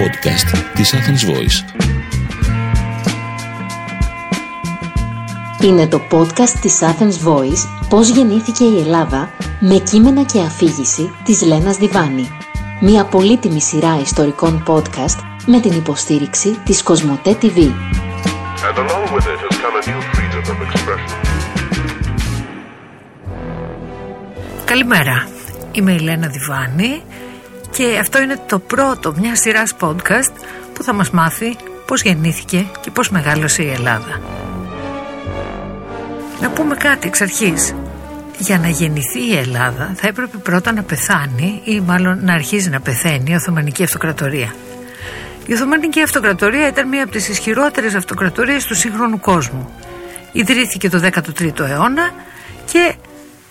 podcast της Athens Voice. Είναι το podcast της Athens Voice «Πώς γεννήθηκε η Ελλάδα» με κείμενα και αφήγηση της Λένας Διβάνη. Μια πολύτιμη σειρά ιστορικών podcast με την υποστήριξη της Κοσμοτέ TV. And along with it has come a new freedom of expression. Καλημέρα, είμαι η Λένα Διβάνη και αυτό είναι το πρώτο μια σειράς podcast που θα μας μάθει πώς γεννήθηκε και πώς μεγάλωσε η Ελλάδα. Να πούμε κάτι εξ αρχής. Για να γεννηθεί η Ελλάδα θα έπρεπε πρώτα να πεθάνει ή μάλλον να αρχίζει να πεθαίνει η Οθωμανική Αυτοκρατορία. Η Οθωμανική Αυτοκρατορία ήταν μία από τις ισχυρότερες αυτοκρατορίες του σύγχρονου κόσμου. Ιδρύθηκε το 13ο αιώνα και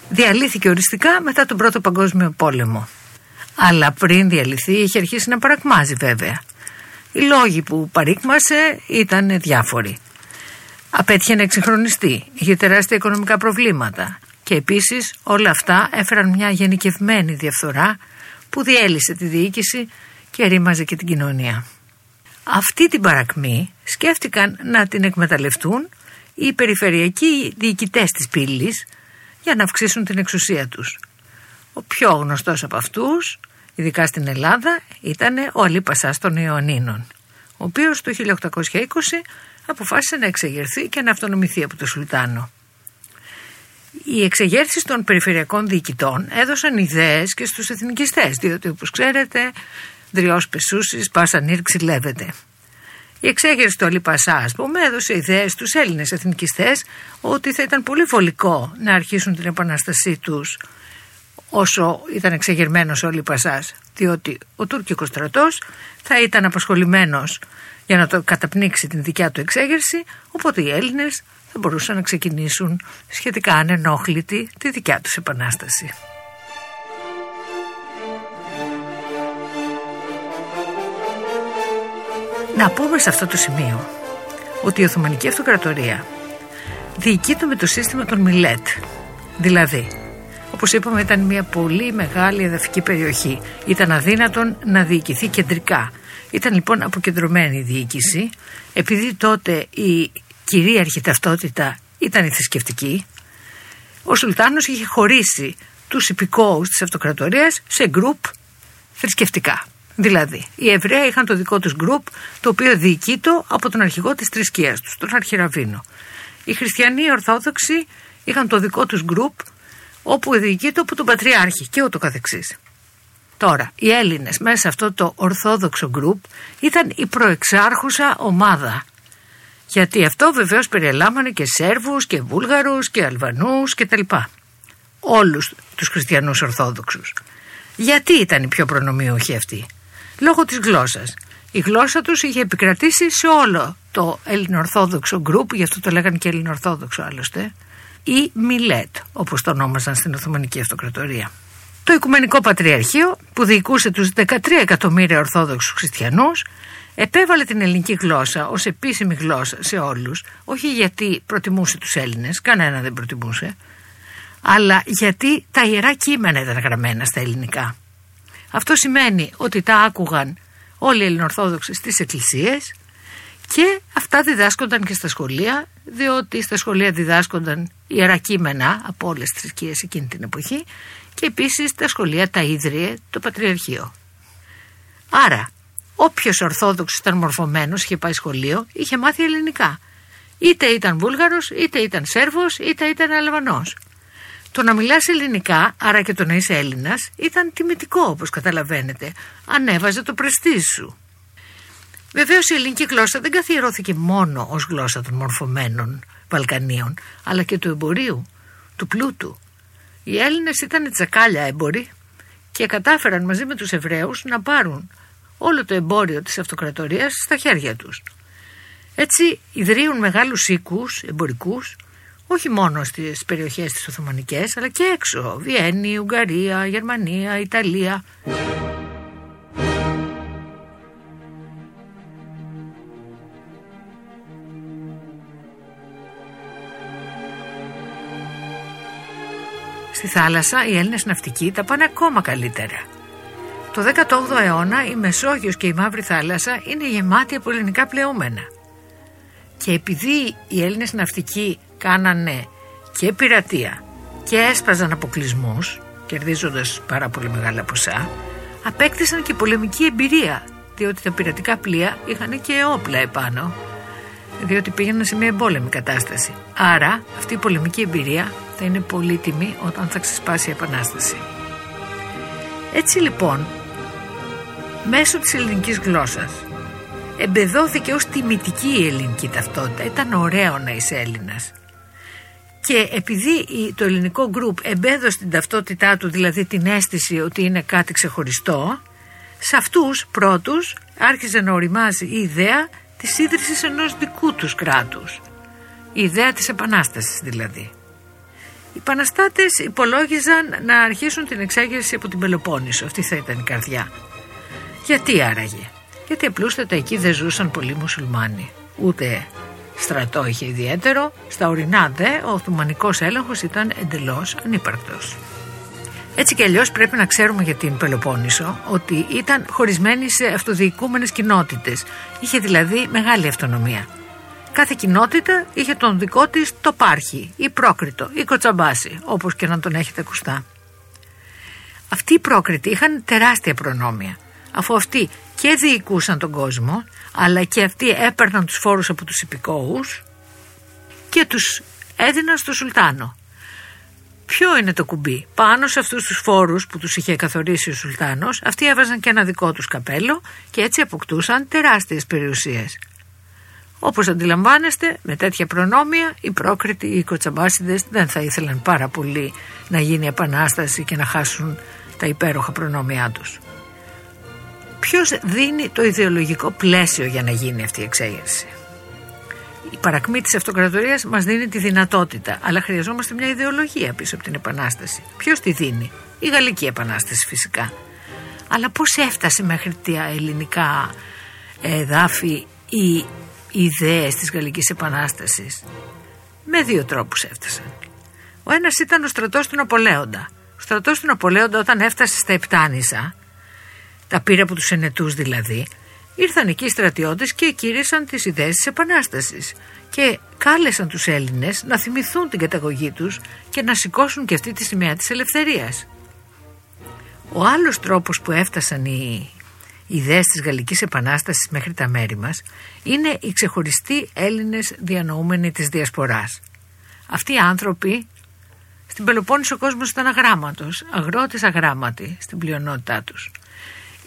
διαλύθηκε οριστικά μετά τον Πρώτο Παγκόσμιο Πόλεμο. Αλλά πριν διαλυθεί είχε αρχίσει να παρακμάζει βέβαια. Οι λόγοι που παρήκμασε ήταν διάφοροι. Απέτυχε να εξυγχρονιστεί, είχε τεράστια οικονομικά προβλήματα και επίσης όλα αυτά έφεραν μια γενικευμένη διαφθορά που διέλυσε τη διοίκηση και ρήμαζε και την κοινωνία. Αυτή την παρακμή σκέφτηκαν να την εκμεταλλευτούν οι περιφερειακοί διοικητές της πύλης για να αυξήσουν την εξουσία τους. Ο πιο γνωστός από αυτούς, ειδικά στην Ελλάδα, ήταν ο Αλή Πασάς των Ιωαννίνων, ο οποίος το 1820 αποφάσισε να εξεγερθεί και να αυτονομηθεί από τον Σουλτάνο. Οι εξεγέρσεις των περιφερειακών διοικητών έδωσαν ιδέες και στους εθνικιστές, διότι όπως ξέρετε δριός πεσούσης πάσα νύρξη λέβεται. Η εξέγερση του Αλή Πασά, ας πούμε, έδωσε ιδέες στους Έλληνες εθνικιστές ότι θα ήταν πολύ βολικό να αρχίσουν την επανάστασή τους όσο ήταν εξεγερμένος ο Αλή Πασάς, διότι ο τουρκικός στρατός θα ήταν απασχολημένος για να το καταπνίξει την δικιά του εξέγερση, οπότε οι Έλληνες θα μπορούσαν να ξεκινήσουν σχετικά ανενόχλητοι τη δικιά τους επανάσταση. Να πούμε σε αυτό το σημείο ότι η Οθωμανική Αυτοκρατορία διοικείται με το σύστημα των Μιλέτ. Δηλαδή, όπως είπαμε ήταν μια πολύ μεγάλη εδαφική περιοχή. Ήταν αδύνατον να διοικηθεί κεντρικά. Ήταν λοιπόν αποκεντρωμένη η διοίκηση. Επειδή τότε η κυρίαρχη ταυτότητα ήταν η θρησκευτική, ο Σουλτάνος είχε χωρίσει τους υπηκόους της αυτοκρατορίας σε γκρουπ θρησκευτικά. Δηλαδή, οι Εβραίοι είχαν το δικό τους γκρουπ, το οποίο διοικείτο από τον αρχηγό της θρησκείας τους, τον Αρχιραβίνο. Οι χριστιανοί Ορθόδοξοι είχαν το δικό τους γκρουπ, όπου διοικείτο από τον Πατριάρχη και ούτω καθεξής. Τώρα, οι Έλληνες μέσα σε αυτό το ορθόδοξο γκρουπ ήταν η προεξάρχουσα ομάδα. Γιατί αυτό βεβαίως περιελάμβανε και Σέρβους και Βούλγαρους και Αλβανούς και τα λοιπά. Όλους τους χριστιανούς Ορθόδοξους. Γιατί ήταν οι πιο προνομιούχοι αυτοί; Λόγω της γλώσσας. Η γλώσσα τους είχε επικρατήσει σε όλο το ελληνοορθόδοξο γκρουπ, γι' αυτό το λέγανε και ελληνοορθόδοξο άλλωστε, ή Μιλέτ, όπως το ονόμαζαν στην Οθωμανική Αυτοκρατορία. Το Οικουμενικό Πατριαρχείο, που διοικούσε τους 13 εκατομμύρια Ορθόδοξους Χριστιανούς, επέβαλε την ελληνική γλώσσα ως επίσημη γλώσσα σε όλους, όχι γιατί προτιμούσε τους Έλληνες, κανένα δεν προτιμούσε, αλλά γιατί τα ιερά κείμενα ήταν γραμμένα στα ελληνικά. Αυτό σημαίνει ότι τα άκουγαν όλοι οι Ελληνορθόδοξοι στις εκκλησίες και αυτά διδάσκονταν και στα σχολεία, διότι στα σχολεία διδάσκονταν ιερά κείμενα από όλες τις θρησκείες εκείνη την εποχή και επίσης τα σχολεία τα ίδρυε το Πατριαρχείο. Άρα, όποιος Ορθόδοξος ήταν μορφωμένος, είχε πάει σχολείο, είχε μάθει ελληνικά. Είτε ήταν Βούλγαρος, είτε ήταν Σέρβος, είτε ήταν Αλβανός. Το να μιλάς ελληνικά, άρα και το να είσαι Έλληνας, ήταν τιμητικό όπως καταλαβαίνετε. Ανέβαζε το πρεστή σου. Βεβαίως η ελληνική γλώσσα δεν καθιερώθηκε μόνο ως γλώσσα των μορφωμένων Βαλκανίων, αλλά και του εμπορίου, του πλούτου, οι Έλληνες ήταν τσακάλια έμποροι και κατάφεραν μαζί με τους Εβραίους να πάρουν όλο το εμπόριο της αυτοκρατορίας στα χέρια τους. Έτσι ιδρύουν μεγάλους οίκους εμπορικούς όχι μόνο στις περιοχές της Οθωμανικές αλλά και έξω, Βιέννη, Ουγγαρία, Γερμανία, Ιταλία. Στη θάλασσα οι Έλληνες ναυτικοί τα πάνε ακόμα καλύτερα. Το 18ο αιώνα η Μεσόγειος και η Μαύρη Θάλασσα είναι γεμάτη από ελληνικά πλεούμενα. Και επειδή οι Έλληνες ναυτικοί κάνανε και πειρατεία και έσπαζαν αποκλεισμούς, κερδίζοντας πάρα πολύ μεγάλα ποσά, απέκτησαν και πολεμική εμπειρία, διότι τα πειρατικά πλοία είχαν και όπλα επάνω, διότι πήγαιναν σε μια εμπόλεμη κατάσταση. Άρα αυτή η πολεμική εμπειρία θα είναι πολύτιμη όταν θα ξεσπάσει η Επανάσταση. Έτσι λοιπόν, μέσω της ελληνικής γλώσσας, εμπεδόθηκε ως τιμητική η ελληνική ταυτότητα. Ήταν ωραίο να είσαι Έλληνας. Και επειδή το ελληνικό γκρουπ εμπέδωσε την ταυτότητά του, δηλαδή την αίσθηση ότι είναι κάτι ξεχωριστό, σε αυτούς πρώτους άρχιζε να οριμάζει η ιδέα της ίδρυσης ενός δικού τους κράτους. Η ιδέα της επανάστασης δηλαδή. Οι επαναστάτες υπολόγιζαν να αρχίσουν την εξέγερση από την Πελοπόννησο. Αυτή θα ήταν η καρδιά. Γιατί άραγε; Γιατί απλούστατα εκεί δεν ζούσαν πολλοί μουσουλμάνοι. Ούτε στρατό είχε ιδιαίτερο. Στα ορεινά δε ο Οθωμανικός έλεγχος ήταν εντελώς ανύπαρκτος. Έτσι κι αλλιώς πρέπει να ξέρουμε για την Πελοπόννησο ότι ήταν χωρισμένη σε αυτοδιοικούμενες κοινότητες. Είχε δηλαδή μεγάλη αυτονομία. Κάθε κοινότητα είχε τον δικό της τοπάρχη ή πρόκριτο ή κοτσαμπάση, όπως και να τον έχετε ακουστά. Αυτοί οι πρόκριτοι είχαν τεράστια προνόμια, αφού αυτοί και διοικούσαν τον κόσμο, αλλά και αυτοί έπαιρναν τους φόρους από τους υπηκόους και τους έδιναν στο Σουλτάνο. Ποιο είναι το κουμπί; Πάνω σε αυτούς τους φόρους που τους είχε καθορίσει ο Σουλτάνος, αυτοί έβαζαν και ένα δικό τους καπέλο και έτσι αποκτούσαν τεράστιες περιουσίες. Όπως αντιλαμβάνεστε, με τέτοια προνόμια, οι πρόκριτοι, οι κοτσαμπάσιδες δεν θα ήθελαν πάρα πολύ να γίνει επανάσταση και να χάσουν τα υπέροχα προνόμια τους. Ποιος δίνει το ιδεολογικό πλαίσιο για να γίνει αυτή η εξέγερση; Η παρακμή της αυτοκρατορίας μας δίνει τη δυνατότητα, αλλά χρειαζόμαστε μια ιδεολογία πίσω από την Επανάσταση. Ποιος τη δίνει, η Γαλλική Επανάσταση φυσικά. Αλλά πώς έφτασε μέχρι τα ελληνικά εδάφη η ιδέες της Γαλλικής Επανάστασης. Με δύο τρόπους έφτασαν. Ο ένας ήταν ο στρατός του Ναπολέοντα. Ο στρατός του Ναπολέοντα όταν έφτασε στα Επτάνησα, τα πήρε από τους ενετούς δηλαδή, ήρθαν εκεί οι στρατιώτες και κήρυσαν τις ιδέες της Επανάστασης και κάλεσαν τους Έλληνες να θυμηθούν την καταγωγή τους και να σηκώσουν και αυτή τη σημαία της ελευθερίας. Ο άλλος τρόπος που έφτασαν οι ιδέες της Γαλλικής Επανάστασης μέχρι τα μέρη μας είναι οι ξεχωριστοί Έλληνες διανοούμενοι της Διασποράς. Αυτοί οι άνθρωποι στην Πελοπόννησο ο κόσμος ήταν αγράμματος, αγρότες αγράμματοι στην πλειονότητά τους.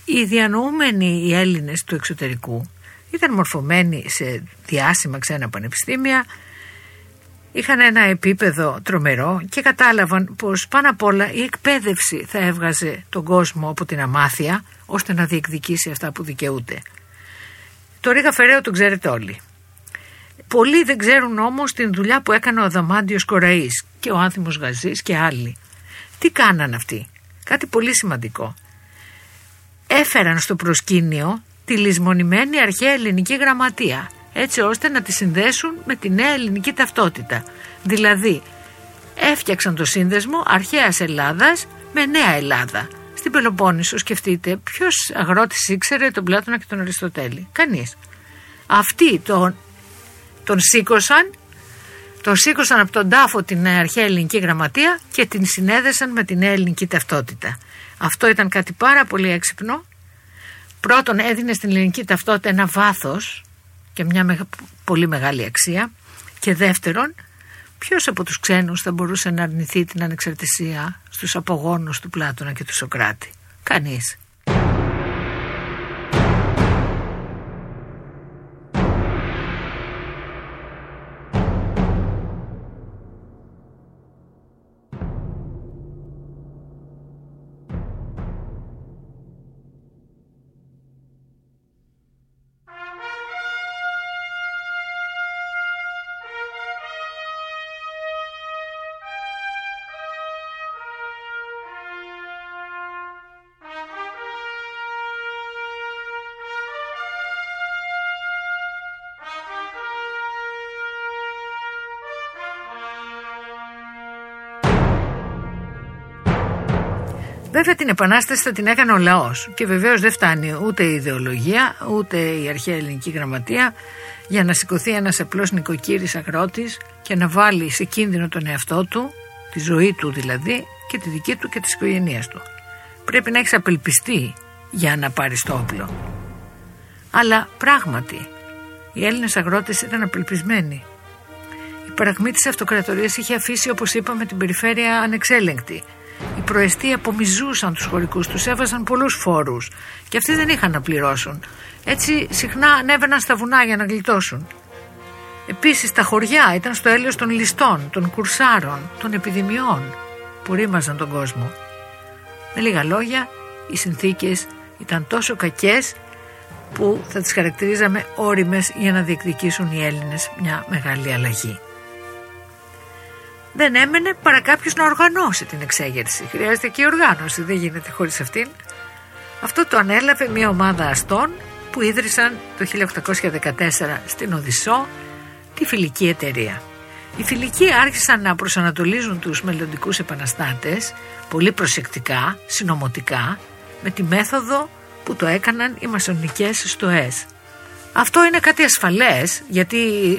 Οι διανοούμενοι οι Έλληνες του εξωτερικού ήταν μορφωμένοι σε διάσημα ξένα πανεπιστήμια, είχαν ένα επίπεδο τρομερό και κατάλαβαν πως πάνω απ' όλα η εκπαίδευση θα έβγαζε τον κόσμο από την αμάθεια ώστε να διεκδικήσει αυτά που δικαιούται. Το Ρίγα Φεραίο τον ξέρετε όλοι. Πολλοί δεν ξέρουν όμως την δουλειά που έκανε ο Αδαμάντιος Κοραής και ο Άνθιμος Γαζής και άλλοι. Τι κάναν αυτοί; Κάτι πολύ σημαντικό. Έφεραν στο προσκήνιο τη λησμονημένη αρχαία ελληνική γραμματεία έτσι ώστε να τη συνδέσουν με τη νέα ελληνική ταυτότητα. Δηλαδή έφτιαξαν το σύνδεσμο αρχαίας Ελλάδας με νέα Ελλάδα. Στην Πελοπόννησο σκεφτείτε ποιος αγρότης ήξερε τον Πλάτωνα και τον Αριστοτέλη; Κανείς. Αυτοί τον, τον σήκωσαν τον σήκωσαν από τον τάφο την αρχαία ελληνική γραμματεία και την συνέδεσαν με την νέα ελληνική ταυτότητα. Αυτό ήταν κάτι πάρα πολύ έξυπνο. Πρώτον έδινε στην ελληνική ταυτότητα ένα βάθος και μια πολύ μεγάλη αξία. Και δεύτερον, ποιος από τους ξένους θα μπορούσε να αρνηθεί την ανεξαρτησία στους απογόνους του Πλάτωνα και του Σοκράτη; Κανείς. Βέβαια την επανάσταση θα την έκανε ο λαός και βεβαίως δεν φτάνει ούτε η ιδεολογία ούτε η αρχαία ελληνική γραμματεία για να σηκωθεί ένας απλός νοικοκύρης αγρότης και να βάλει σε κίνδυνο τον εαυτό του, τη ζωή του δηλαδή και τη δική του και της οικογένειας του. Πρέπει να έχεις απελπιστεί για να πάρεις το όπλο. Αλλά πράγματι οι Έλληνες αγρότες ήταν απελπισμένοι. Η παραγμή της αυτοκρατορίας είχε αφήσει όπως είπαμε την περιφέρεια ανεξέλεγκτη. Οι προεστοί απομιζούσαν τους χωρικούς, τους έβαζαν πολλούς φόρους και αυτοί δεν είχαν να πληρώσουν. Έτσι συχνά ανέβαιναν στα βουνά για να γλιτώσουν. Επίσης τα χωριά ήταν στο έλεος των ληστών, των κουρσάρων, των επιδημιών που ρήμαζαν τον κόσμο. Με λίγα λόγια, οι συνθήκες ήταν τόσο κακές που θα τις χαρακτηρίζαμε όριμες για να διεκδικήσουν οι Έλληνες μια μεγάλη αλλαγή. Δεν έμενε παρά κάποιος να οργανώσει την εξέγερση. Χρειάζεται και η οργάνωση, δεν γίνεται χωρίς αυτήν. Αυτό το ανέλαβε μια ομάδα αστών που ίδρυσαν το 1814 στην Οδυσσό τη φιλική εταιρεία. Οι φιλικοί άρχισαν να προσανατολίζουν τους μελλοντικούς επαναστάτες πολύ προσεκτικά, συνομωτικά, με τη μέθοδο που το έκαναν οι μασονικές στοές. Αυτό είναι κάτι ασφαλές γιατί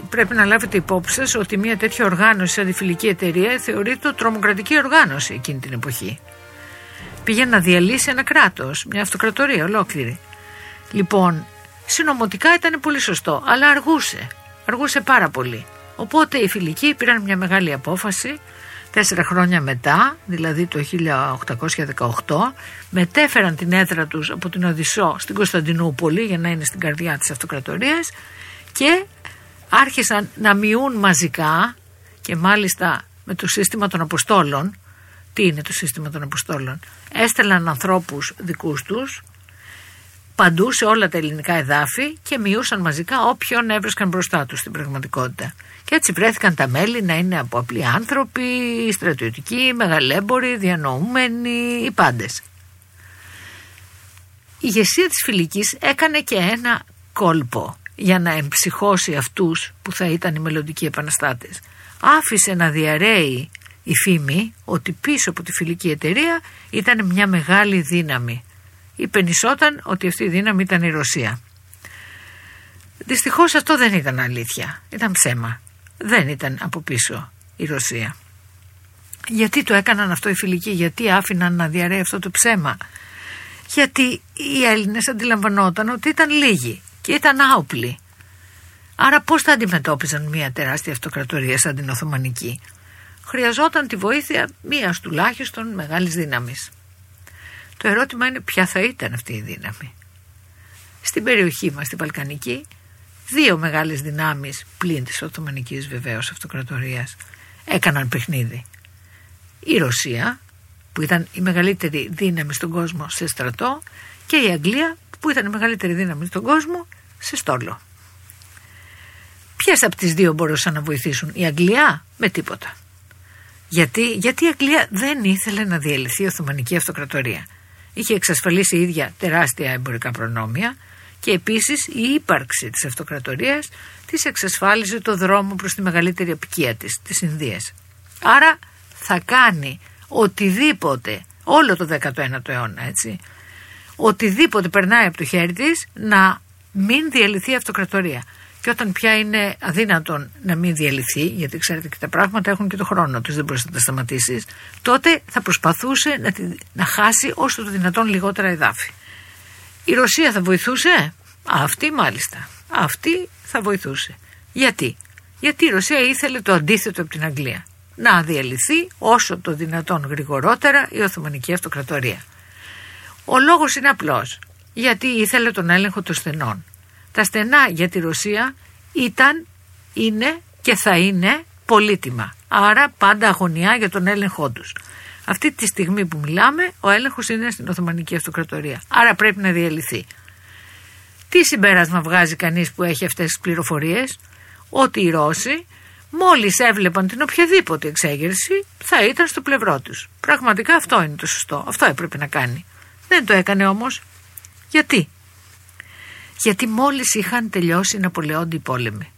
πρέπει να λάβετε υπόψη σας ότι μια τέτοια οργάνωση σαν τη φιλική εταιρεία θεωρείται τρομοκρατική οργάνωση εκείνη την εποχή. Πήγε να διαλύσει ένα κράτος, μια αυτοκρατορία ολόκληρη. Λοιπόν, συνομωτικά ήταν πολύ σωστό, αλλά αργούσε. Αργούσε πάρα πολύ. Οπότε οι φιλικοί πήραν μια μεγάλη απόφαση Τέσσερα χρόνια μετά, δηλαδή το 1818, μετέφεραν την έδρα τους από την Οδυσσό στην Κωνσταντινούπολη για να είναι στην καρδιά της αυτοκρατορίας και άρχισαν να μειούν μαζικά και μάλιστα με το σύστημα των Αποστόλων. Τι είναι το σύστημα των Αποστόλων; Έστελναν ανθρώπους δικούς τους παντού σε όλα τα ελληνικά εδάφη και μειούσαν μαζικά όποιον έβρισκαν μπροστά τους στην πραγματικότητα. Και έτσι βρέθηκαν τα μέλη να είναι από απλοί άνθρωποι, στρατιωτικοί, μεγαλέμποροι, διανοούμενοι, οι πάντες. Η ηγεσία της Φιλικής έκανε και ένα κόλπο για να εμψυχώσει αυτούς που θα ήταν οι μελλοντικοί επαναστάτες. Άφησε να διαρρέει η φήμη ότι πίσω από τη φιλική εταιρεία ήταν μια μεγάλη δύναμη. Υπενισόταν ότι αυτή η δύναμη ήταν η Ρωσία. Δυστυχώς αυτό δεν ήταν αλήθεια, ήταν ψέμα δεν ήταν από πίσω η Ρωσία. Γιατί το έκαναν αυτό οι φιλικοί, γιατί άφηναν να διαρρέει αυτό το ψέμα; Γιατί οι Έλληνες αντιλαμβανόταν ότι ήταν λίγοι και ήταν άοπλοι. Άρα πώς θα αντιμετώπιζαν μια τεράστια αυτοκρατορία σαν την Οθωμανική; Χρειαζόταν τη βοήθεια μίας τουλάχιστον μεγάλης δύναμης. Το ερώτημα είναι ποια θα ήταν αυτή η δύναμη. Στην περιοχή μας, στη Βαλκανική, δύο μεγάλες δυνάμεις πλην της Οθωμανικής βεβαίως αυτοκρατορίας έκαναν παιχνίδι. Η Ρωσία που ήταν η μεγαλύτερη δύναμη στον κόσμο σε στρατό και η Αγγλία που ήταν η μεγαλύτερη δύναμη στον κόσμο σε στόλο. Ποιες από τις δύο μπορούσαν να βοηθήσουν η Αγγλία με τίποτα. Γιατί, γιατί η Αγγλία δεν ήθελε να διαλυθεί η Οθωμανική Αυτοκρατορία. Είχε εξασφαλίσει η ίδια τεράστια εμπορικά προνόμια και επίσης η ύπαρξη της αυτοκρατορίας της εξασφάλιζε το δρόμο προς τη μεγαλύτερη απικία της, της Ινδίας. Άρα θα κάνει οτιδήποτε, όλο το 19ο αιώνα έτσι, οτιδήποτε περνάει από το χέρι της να μην διαλυθεί η αυτοκρατορία. Και όταν πια είναι αδύνατον να μην διαλυθεί, γιατί ξέρετε και τα πράγματα έχουν και το χρόνο τους, δεν μπορείς να τα σταματήσεις, τότε θα προσπαθούσε να, να χάσει όσο το δυνατόν λιγότερα εδάφη. Η Ρωσία θα βοηθούσε; Αυτή μάλιστα. Αυτή θα βοηθούσε. Γιατί; Γιατί η Ρωσία ήθελε το αντίθετο από την Αγγλία. Να διαλυθεί όσο το δυνατόν γρηγορότερα η Οθωμανική Αυτοκρατορία. Ο λόγος είναι απλός. Γιατί ήθελε τον έλεγχο των στενών. Τα στενά για τη Ρωσία ήταν, είναι και θα είναι πολύτιμα. Άρα πάντα αγωνιά για τον έλεγχό τους. Αυτή τη στιγμή που μιλάμε, ο έλεγχος είναι στην Οθωμανική Αυτοκρατορία. Άρα πρέπει να διαλυθεί. Τι συμπέρασμα βγάζει κανείς που έχει αυτές τις πληροφορίες, ότι οι Ρώσοι μόλις έβλεπαν την οποιαδήποτε εξέγερση θα ήταν στο πλευρό τους. Πραγματικά αυτό είναι το σωστό. Αυτό έπρεπε να κάνει. Δεν το έκανε όμως. Γιατί; Γιατί μόλις είχαν τελειώσει οι Ναπολεόντιοι πόλεμοι.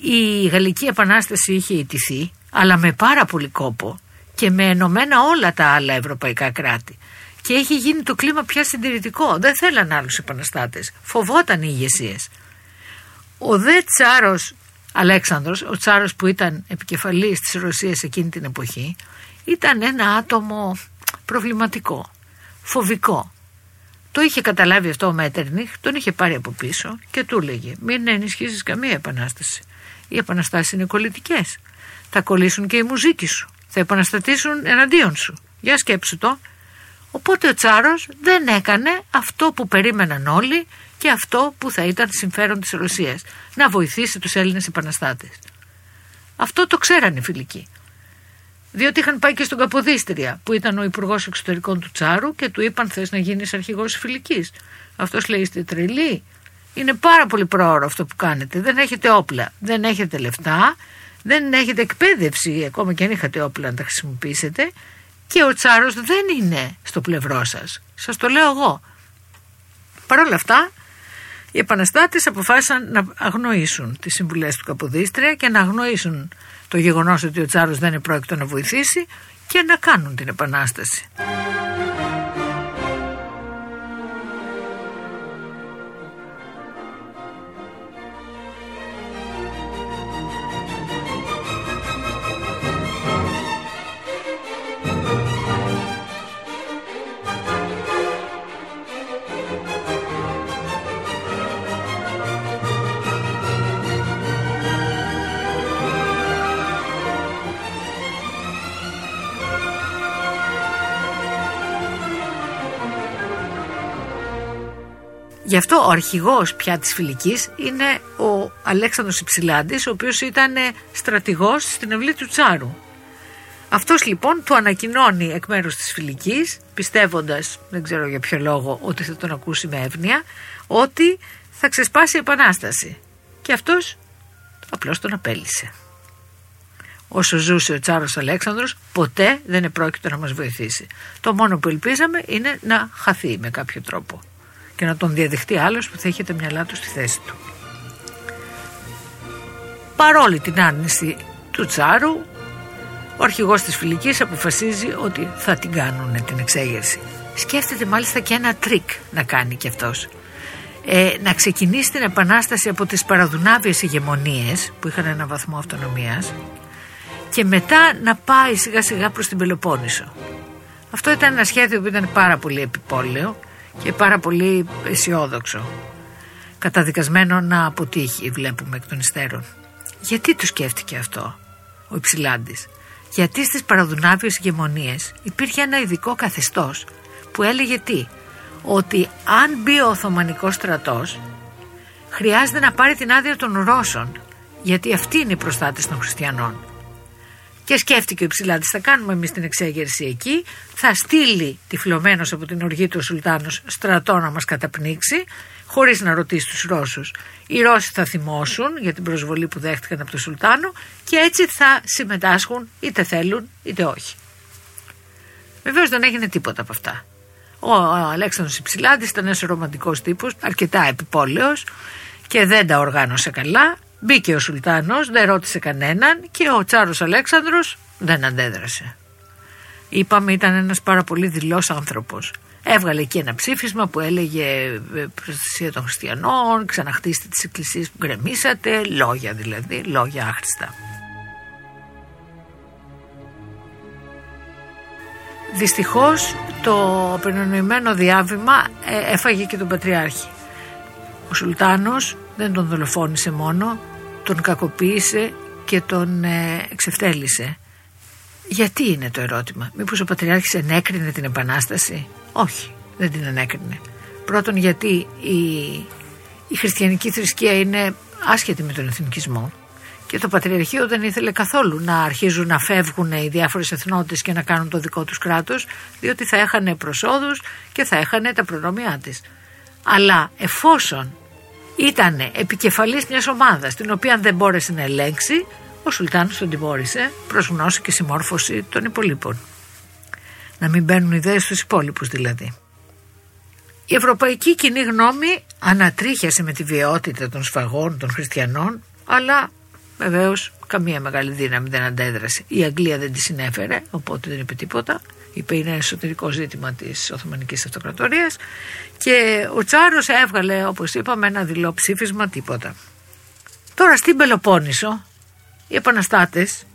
Η Γαλλική Επανάσταση είχε ιτηθεί, αλλά με πάρα πολύ κόπο και με ενωμένα όλα τα άλλα ευρωπαϊκά κράτη. Και έχει γίνει το κλίμα πια συντηρητικό. Δεν θέλαν άλλους επαναστάτες. Φοβόταν οι ηγεσίες. Ο δε τσάρος Αλέξανδρος, ο τσάρος που ήταν επικεφαλής της Ρωσίας εκείνη την εποχή, ήταν ένα άτομο προβληματικό, φοβικό. Το είχε καταλάβει αυτό ο Μέτερνιχ, τον είχε πάρει από πίσω και του έλεγε μην ενισχύσεις καμία επανάσταση. Οι επαναστάσεις είναι κολλητικές. Θα κολλήσουν και οι μουζίκοι σου. Θα επαναστατήσουν εναντίον σου. Για σκέψου το. Οπότε ο Τσάρος δεν έκανε αυτό που περίμεναν όλοι και αυτό που θα ήταν συμφέρον της Ρωσίας. Να βοηθήσει τους Έλληνες επαναστάτες. Αυτό το ξέρανε οι φιλικοί. Διότι είχαν πάει και στον Καποδίστρια, που ήταν ο υπουργός εξωτερικών του Τσάρου και του είπαν: Θες να γίνεις αρχηγός φιλικής. Αυτός λέει: Είστε τρελοί. Είναι πάρα πολύ πρόωρο αυτό που κάνετε. Δεν έχετε όπλα, δεν έχετε λεφτά, δεν έχετε εκπαίδευση, ακόμα και αν είχατε όπλα να τα χρησιμοποιήσετε. Και ο Τσάρος δεν είναι στο πλευρό σας. Σας το λέω εγώ. Παρ' όλα αυτά, οι επαναστάτες αποφάσισαν να αγνοήσουν τις συμβουλές του Καποδίστρια και να αγνοήσουν το γεγονός ότι ο Τσάρος δεν είναι πρόκειτο να βοηθήσει και να κάνουν την επανάσταση. Γι' αυτό ο αρχηγός πια της φιλικής είναι ο Αλέξανδρος Υψηλάντης, ο οποίος ήταν στρατηγός στην ευλή του Τσάρου. Αυτός λοιπόν του ανακοινώνει εκ μέρους της φιλικής, πιστεύοντας, δεν ξέρω για ποιο λόγο, ότι θα τον ακούσει με εύνοια, ότι θα ξεσπάσει η Επανάσταση. Και αυτός απλώς τον απέλησε. Όσο ζούσε ο Τσάρος Αλέξανδρος, ποτέ δεν επρόκειτο να μας βοηθήσει. Το μόνο που ελπίζαμε είναι να χαθεί με κάποιο τρόπο και να τον διαδεχτεί άλλος που θα είχε τα μυαλά του στη θέση του. Παρόλη την άρνηση του Τσάρου, ο αρχηγός της φιλικής αποφασίζει ότι θα την κάνουν την εξέγερση. Σκέφτεται μάλιστα και ένα τρικ να κάνει κι αυτός. Ε, να ξεκινήσει την επανάσταση από τις παραδουνάβιες ηγεμονίες που είχαν ένα βαθμό αυτονομίας και μετά να πάει σιγά σιγά προς την Πελοπόννησο. Αυτό ήταν ένα σχέδιο που ήταν πάρα πολύ επιπόλαιο και πάρα πολύ αισιόδοξο. Καταδικασμένο να αποτύχει, βλέπουμε εκ των υστέρων. Γιατί το σκέφτηκε αυτό ο Υψηλάντης; Γιατί στις παραδουνάβιες ηγεμονίες υπήρχε ένα ειδικό καθεστώς που έλεγε τι; Ότι αν μπει ο Οθωμανικός στρατός χρειάζεται να πάρει την άδεια των Ρώσων γιατί αυτοί είναι οι προστάτες των χριστιανών. Και σκέφτηκε ο Υψηλάντη, θα κάνουμε εμείς την εξέγερση εκεί, θα στείλει τυφλωμένος από την οργή του ο Σουλτάνος στρατό να μας καταπνίξει, χωρίς να ρωτήσει τους Ρώσους. Οι Ρώσοι θα θυμώσουν για την προσβολή που δέχτηκαν από τον Σουλτάνο και έτσι θα συμμετάσχουν είτε θέλουν είτε όχι. Βεβαίως δεν έγινε τίποτα από αυτά. Ο Αλέξανδρος Υψηλάντης ήταν ένας ρομαντικός τύπος, αρκετά επιπόλαιος και δεν τα οργάνωσε καλά. Μπήκε ο Σουλτάνος, δεν ρώτησε κανέναν και ο Τσάρος Αλέξανδρος δεν αντέδρασε. Είπαμε ήταν ένας πάρα πολύ δηλός άνθρωπος. Έβγαλε εκεί ένα ψήφισμα που έλεγε ε, προστασία των χριστιανών, ξαναχτίστε τις εκκλησίες που γκρεμίσατε, λόγια δηλαδή, λόγια άχρηστα. Δυστυχώς το απενονοημένο διάβημα ε, έφαγε και τον Πατριάρχη. Ο Σουλτάνος δεν τον δολοφόνησε μόνο, τον κακοποίησε και τον ε, εξευτέλισε. Γιατί είναι το ερώτημα; Μήπως ο Πατριάρχης ενέκρινε την Επανάσταση; Όχι, δεν την ενέκρινε. Πρώτον γιατί η, η χριστιανική θρησκεία είναι άσχετη με τον εθνικισμό και το Πατριαρχείο δεν ήθελε καθόλου να αρχίζουν να φεύγουν οι διάφορες εθνότητες και να κάνουν το δικό τους κράτος διότι θα έχανε προσόδους και θα έχανε τα προνομιά της. Αλλά εφόσον ήταν επικεφαλής μιας ομάδας την οποία δεν μπόρεσε να ελέγξει ο Σουλτάνος τον τιμώρησε προς γνώση και συμμόρφωση των υπολείπων. Να μην μπαίνουν ιδέες στους υπόλοιπους δηλαδή. Η ευρωπαϊκή κοινή γνώμη ανατρίχιασε με τη βιαιότητα των σφαγών των χριστιανών αλλά Βεβαίως, καμία μεγάλη δύναμη δεν αντέδρασε. Η Αγγλία δεν τη συνέφερε, οπότε δεν είπε τίποτα. Είπε είναι εσωτερικό ζήτημα της Οθωμανικής Αυτοκρατορίας. Και ο Τσάρος έβγαλε, όπως είπαμε, ένα δηλό ψήφισμα, τίποτα. Τώρα στην Πελοπόννησο, οι επαναστάτες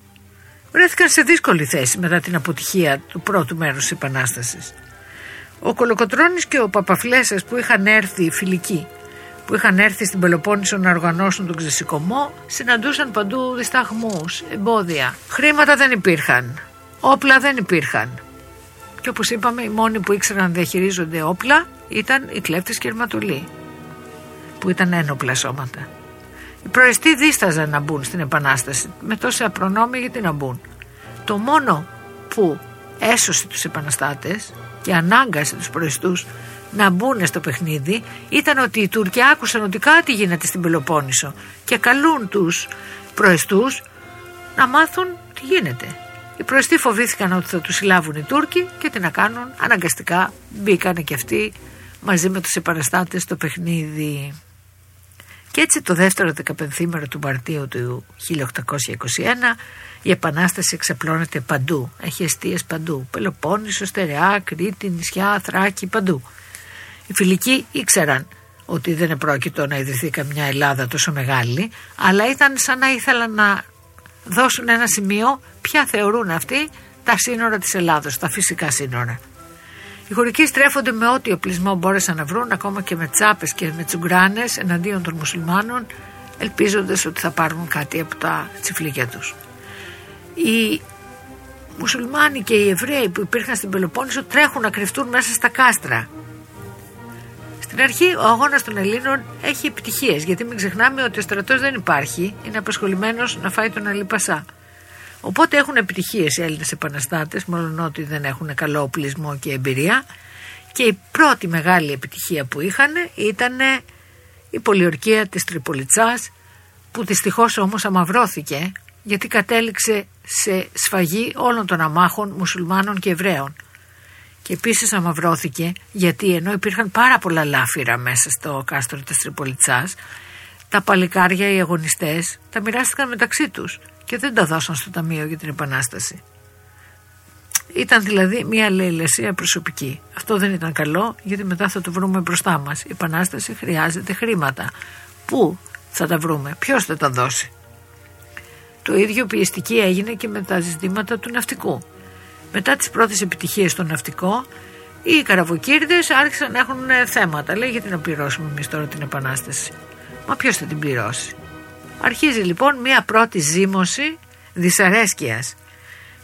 βρέθηκαν σε δύσκολη θέση μετά την αποτυχία του πρώτου μέρους της Επανάστασης. Ο Κολοκοτρώνης και ο Παπαφλέσσας που είχαν έρθει φιλικοί που είχαν έρθει στην Πελοπόννησο να οργανώσουν τον ξεσηκωμό συναντούσαν παντού δισταγμούς, εμπόδια. Χρήματα δεν υπήρχαν, όπλα δεν υπήρχαν. Και όπως είπαμε οι μόνοι που ήξεραν να διαχειρίζονται όπλα ήταν οι κλέφτες και οι που ήταν ένοπλα σώματα. Οι προεστοί δίσταζαν να μπουν στην Επανάσταση με τόσα προνόμια γιατί να μπουν. Το μόνο που έσωσε τους επαναστάτες και ανάγκασε τους προεστούς να μπουν στο παιχνίδι ήταν ότι οι Τούρκοι άκουσαν ότι κάτι γίνεται στην Πελοπόννησο και καλούν τους προεστούς να μάθουν τι γίνεται. Οι προεστοί φοβήθηκαν ότι θα τους συλλάβουν οι Τούρκοι και τι να κάνουν αναγκαστικά μπήκανε και αυτοί μαζί με τους επαναστάτες στο παιχνίδι. Και έτσι το δεύτερο δεκαπενθήμερο του Μαρτίου του 1821 η Επανάσταση εξαπλώνεται παντού. Έχει αιστείες παντού. Πελοπόννησο, Στερεά, Κρήτη, νησιά, Θράκη, παντού. Οι φιλικοί ήξεραν ότι δεν επρόκειτο να ιδρυθεί καμιά Ελλάδα τόσο μεγάλη, αλλά ήταν σαν να ήθελαν να δώσουν ένα σημείο ποια θεωρούν αυτοί τα σύνορα της Ελλάδος, τα φυσικά σύνορα. Οι χωρικοί στρέφονται με ό,τι οπλισμό μπόρεσαν να βρουν, ακόμα και με τσάπες και με τσουγκράνες εναντίον των μουσουλμάνων, ελπίζοντας ότι θα πάρουν κάτι από τα τσιφλίκια τους. Οι μουσουλμάνοι και οι Εβραίοι που υπήρχαν στην Πελοπόννησο τρέχουν να κρυφτούν μέσα στα κάστρα στην αρχή ο αγώνας των Ελλήνων έχει επιτυχίες, γιατί μην ξεχνάμε ότι ο στρατός δεν υπάρχει, είναι απασχολημένος να φάει τον Αλή Πασά. Οπότε έχουν επιτυχίες οι Έλληνες επαναστάτες, μόνο ότι δεν έχουν καλό οπλισμό και εμπειρία. Και η πρώτη μεγάλη επιτυχία που είχαν ήταν η πολιορκία της Τριπολιτσάς που δυστυχώς όμως αμαυρώθηκε γιατί κατέληξε σε σφαγή όλων των αμάχων μουσουλμάνων και Εβραίων και επίσης αμαυρώθηκε γιατί ενώ υπήρχαν πάρα πολλά λάφυρα μέσα στο κάστρο της Τριπολιτσάς τα παλικάρια, οι αγωνιστές τα μοιράστηκαν μεταξύ τους και δεν τα δώσαν στο Ταμείο για την Επανάσταση. Ήταν δηλαδή μια λαιλεσία προσωπική. Αυτό δεν ήταν καλό γιατί μετά θα το βρούμε μπροστά μας. Η Επανάσταση χρειάζεται χρήματα. Πού θα τα βρούμε, ποιος θα τα δώσει; Το ίδιο πιεστική έγινε και με τα ζητήματα του ναυτικού. Μετά τις πρώτες επιτυχίες στο ναυτικό, οι καραβοκύρδες άρχισαν να έχουν ε, θέματα. Λέει γιατί να πληρώσουμε εμείς τώρα την επανάσταση; Μα ποιος θα την πληρώσει; Αρχίζει λοιπόν μια πρώτη ζήμωση δυσαρέσκειας.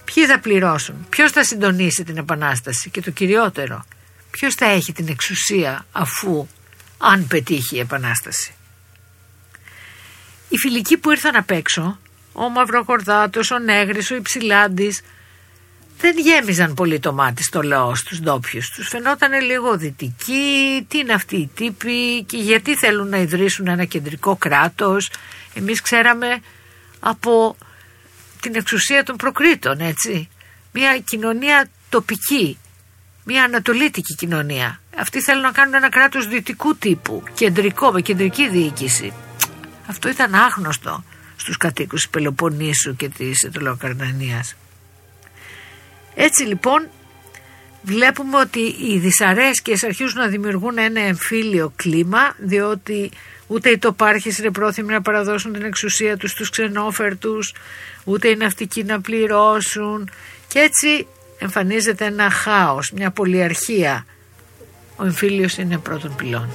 Ποιοι θα πληρώσουν, ποιος θα συντονίσει την επανάσταση; Και το κυριότερο, ποιος θα έχει την εξουσία αφού αν πετύχει η επανάσταση; Οι φιλικοί που ήρθαν απ' έξω, ο Μαυροκορδάτος, ο Νέγρης, ο Υψηλάντης, δεν γέμιζαν πολύ το μάτι στο λαό στους ντόπιους. Τους φαινόταν λίγο δυτικοί, τι είναι αυτοί οι τύποι και γιατί θέλουν να ιδρύσουν ένα κεντρικό κράτος. Εμείς ξέραμε από την εξουσία των προκρήτων, έτσι. Μια κοινωνία τοπική, μια ανατολίτικη κοινωνία. Αυτοί θέλουν να κάνουν ένα κράτος δυτικού τύπου, κεντρικό, με κεντρική διοίκηση. Αυτό ήταν άγνωστο στους κατοίκους της Πελοποννήσου και της Ετωλοκαρνανίας. Έτσι λοιπόν βλέπουμε ότι οι δυσαρέσκειες αρχίζουν να δημιουργούν ένα εμφύλιο κλίμα διότι ούτε οι τοπάρχες είναι πρόθυμοι να παραδώσουν την εξουσία τους στους ξενόφερτους ούτε οι ναυτικοί να πληρώσουν και έτσι εμφανίζεται ένα χάος, μια πολυαρχία. Ο εμφύλιος είναι πρώτον πυλών.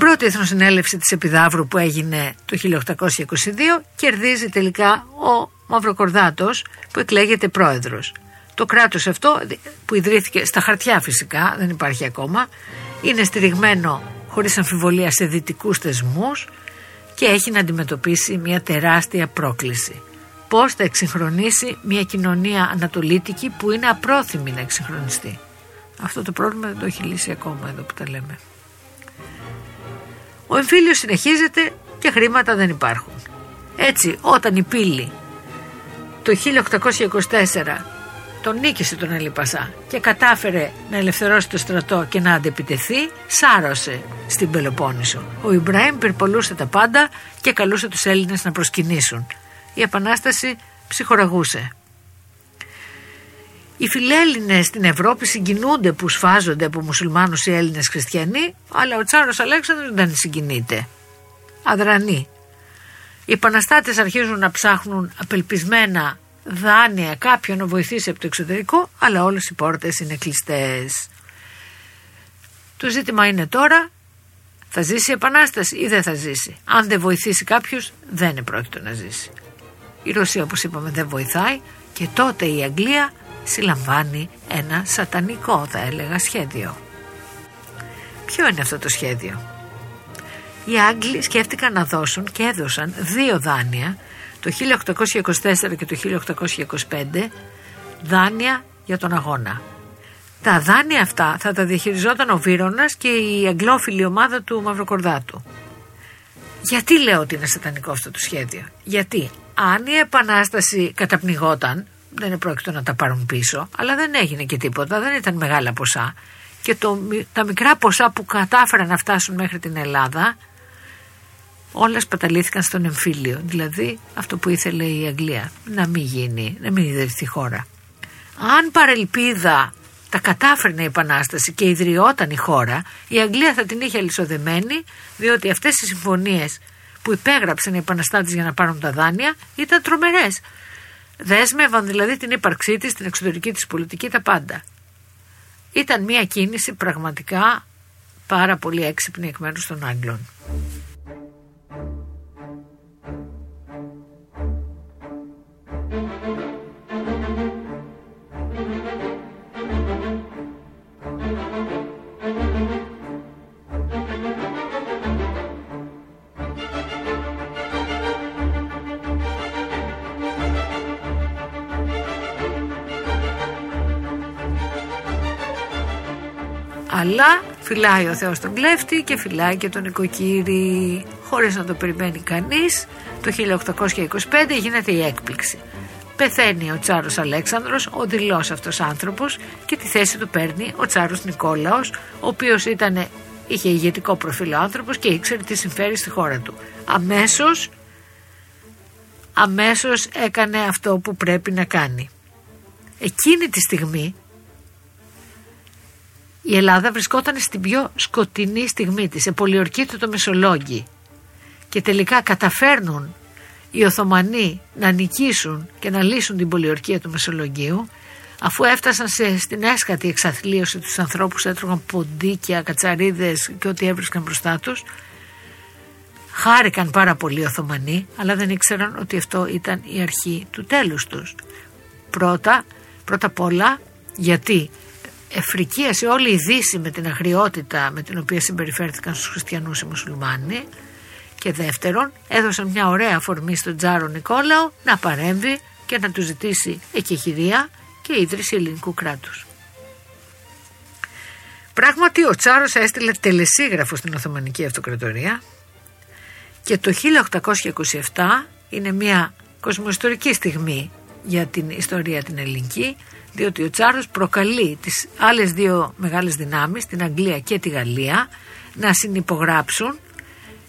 Πρώτη εθνοσυνέλευση της Επιδαύρου που έγινε το 1822 κερδίζει τελικά ο Μαυροκορδάτος που εκλέγεται πρόεδρος. Το κράτος αυτό που ιδρύθηκε στα χαρτιά φυσικά, δεν υπάρχει ακόμα, είναι στηριγμένο χωρίς αμφιβολία σε δυτικούς θεσμούς και έχει να αντιμετωπίσει μια τεράστια πρόκληση. Πώς θα εξυγχρονίσει μια κοινωνία ανατολίτικη που είναι απρόθυμη να εξυγχρονιστεί. Αυτό το πρόβλημα δεν το έχει λύσει ακόμα εδώ που τα λέμε. Ο εμφύλιος συνεχίζεται και χρήματα δεν υπάρχουν. Έτσι όταν η πύλη το 1824 τον νίκησε τον Αλίπασα και κατάφερε να ελευθερώσει το στρατό και να αντεπιτεθεί, σάρωσε στην Πελοπόννησο. Ο Ιμπραήμ πυρπολούσε τα πάντα και καλούσε τους Έλληνες να προσκυνήσουν. Η Επανάσταση ψυχοραγούσε. Οι φιλέλληνες στην Ευρώπη συγκινούνται που σφάζονται από μουσουλμάνους οι Έλληνες χριστιανοί, αλλά ο Τσάρος Αλέξανδρος δεν συγκινείται. Αδρανή. Οι επαναστάτες αρχίζουν να ψάχνουν απελπισμένα δάνεια κάποιον να βοηθήσει από το εξωτερικό, αλλά όλες οι πόρτες είναι κλειστές. Το ζήτημα είναι τώρα, θα ζήσει η Επανάσταση ή δεν θα ζήσει. Αν δεν βοηθήσει κάποιος, δεν είναι πρόκειτο να ζήσει. Η Ρωσία, όπως είπαμε, δεν βοηθάει και τότε η Αγγλία συλλαμβάνει ένα σατανικό, θα έλεγα, σχέδιο. Ποιο είναι αυτό το σχέδιο; Οι Άγγλοι σκέφτηκαν να δώσουν και έδωσαν δύο δάνεια το 1824 και το 1825 δάνεια για τον αγώνα. Τα δάνεια αυτά θα τα διαχειριζόταν ο Βύρονας και η αγγλόφιλη ομάδα του Μαυροκορδάτου. Γιατί λέω ότι είναι σατανικό αυτό το σχέδιο; Γιατί αν η επανάσταση καταπνιγόταν, δεν είναι πρόκειτο να τα πάρουν πίσω, αλλά δεν έγινε και τίποτα, δεν ήταν μεγάλα ποσά. Και το, τα μικρά ποσά που κατάφεραν να φτάσουν μέχρι την Ελλάδα όλα σπαταλήθηκαν στον εμφύλιο. Δηλαδή αυτό που ήθελε η Αγγλία. Να μην γίνει, να μην ιδρυθεί χώρα. Αν παρελπίδα τα κατάφερνε η Επανάσταση και ιδρυόταν η χώρα, η Αγγλία θα την είχε αλυσοδεμένη, διότι αυτές οι συμφωνίες που υπέγραψαν οι επαναστάτες για να πάρουν τα δάνεια ήταν τρομερές. Δέσμευαν δηλαδή την ύπαρξή της, την εξωτερική της πολιτική, τα πάντα. Ήταν μια κίνηση πραγματικά πάρα πολύ έξυπνη εκ μέρους των Άγγλων. Αλλά φυλάει ο Θεός τον κλέφτη και φυλάει και τον οικοκύρη χωρίς να το περιμένει κανείς. Το 1825 γίνεται η έκπληξη. Πεθαίνει ο Τσάρος Αλέξανδρος, ο δηλός αυτός άνθρωπος και τη θέση του παίρνει ο Τσάρος Νικόλαος, ο οποίος ήταν, είχε ηγετικό προφίλ άνθρωπος και ήξερε τι συμφέρει στη χώρα του. Αμέσως, αμέσως έκανε αυτό που πρέπει να κάνει. Εκείνη τη στιγμή η Ελλάδα βρισκόταν στην πιο σκοτεινή στιγμή της, σε πολιορκήτο το Μεσολόγγι. Και τελικά καταφέρνουν οι Οθωμανοί να νικήσουν και να λύσουν την πολιορκία του Μεσολογγίου αφού έφτασαν σε, στην έσκατη εξαθλίωση τους ανθρώπους έτρωγαν ποντίκια, κατσαρίδες και ό,τι έβρισκαν μπροστά τους. Χάρηκαν πάρα πολύ οι Οθωμανοί αλλά δεν ήξεραν ότι αυτό ήταν η αρχή του τέλους τους. Πρώτα, πρώτα απ' όλα γιατί εφρικίασε όλη η Δύση με την αγριότητα με την οποία συμπεριφέρθηκαν στους χριστιανούς οι μουσουλμάνοι και δεύτερον έδωσαν μια ωραία αφορμή στον Τζάρο Νικόλαο να παρέμβει και να του ζητήσει εκεχηρία και ίδρυση ελληνικού κράτους. Πράγματι ο Τσάρος έστειλε τελεσίγραφο στην Οθωμανική Αυτοκρατορία και το 1827 είναι μια κοσμοϊστορική στιγμή για την ιστορία την ελληνική διότι ο Τσάρος προκαλεί τις άλλες δύο μεγάλες δυνάμεις, την Αγγλία και τη Γαλλία, να συνυπογράψουν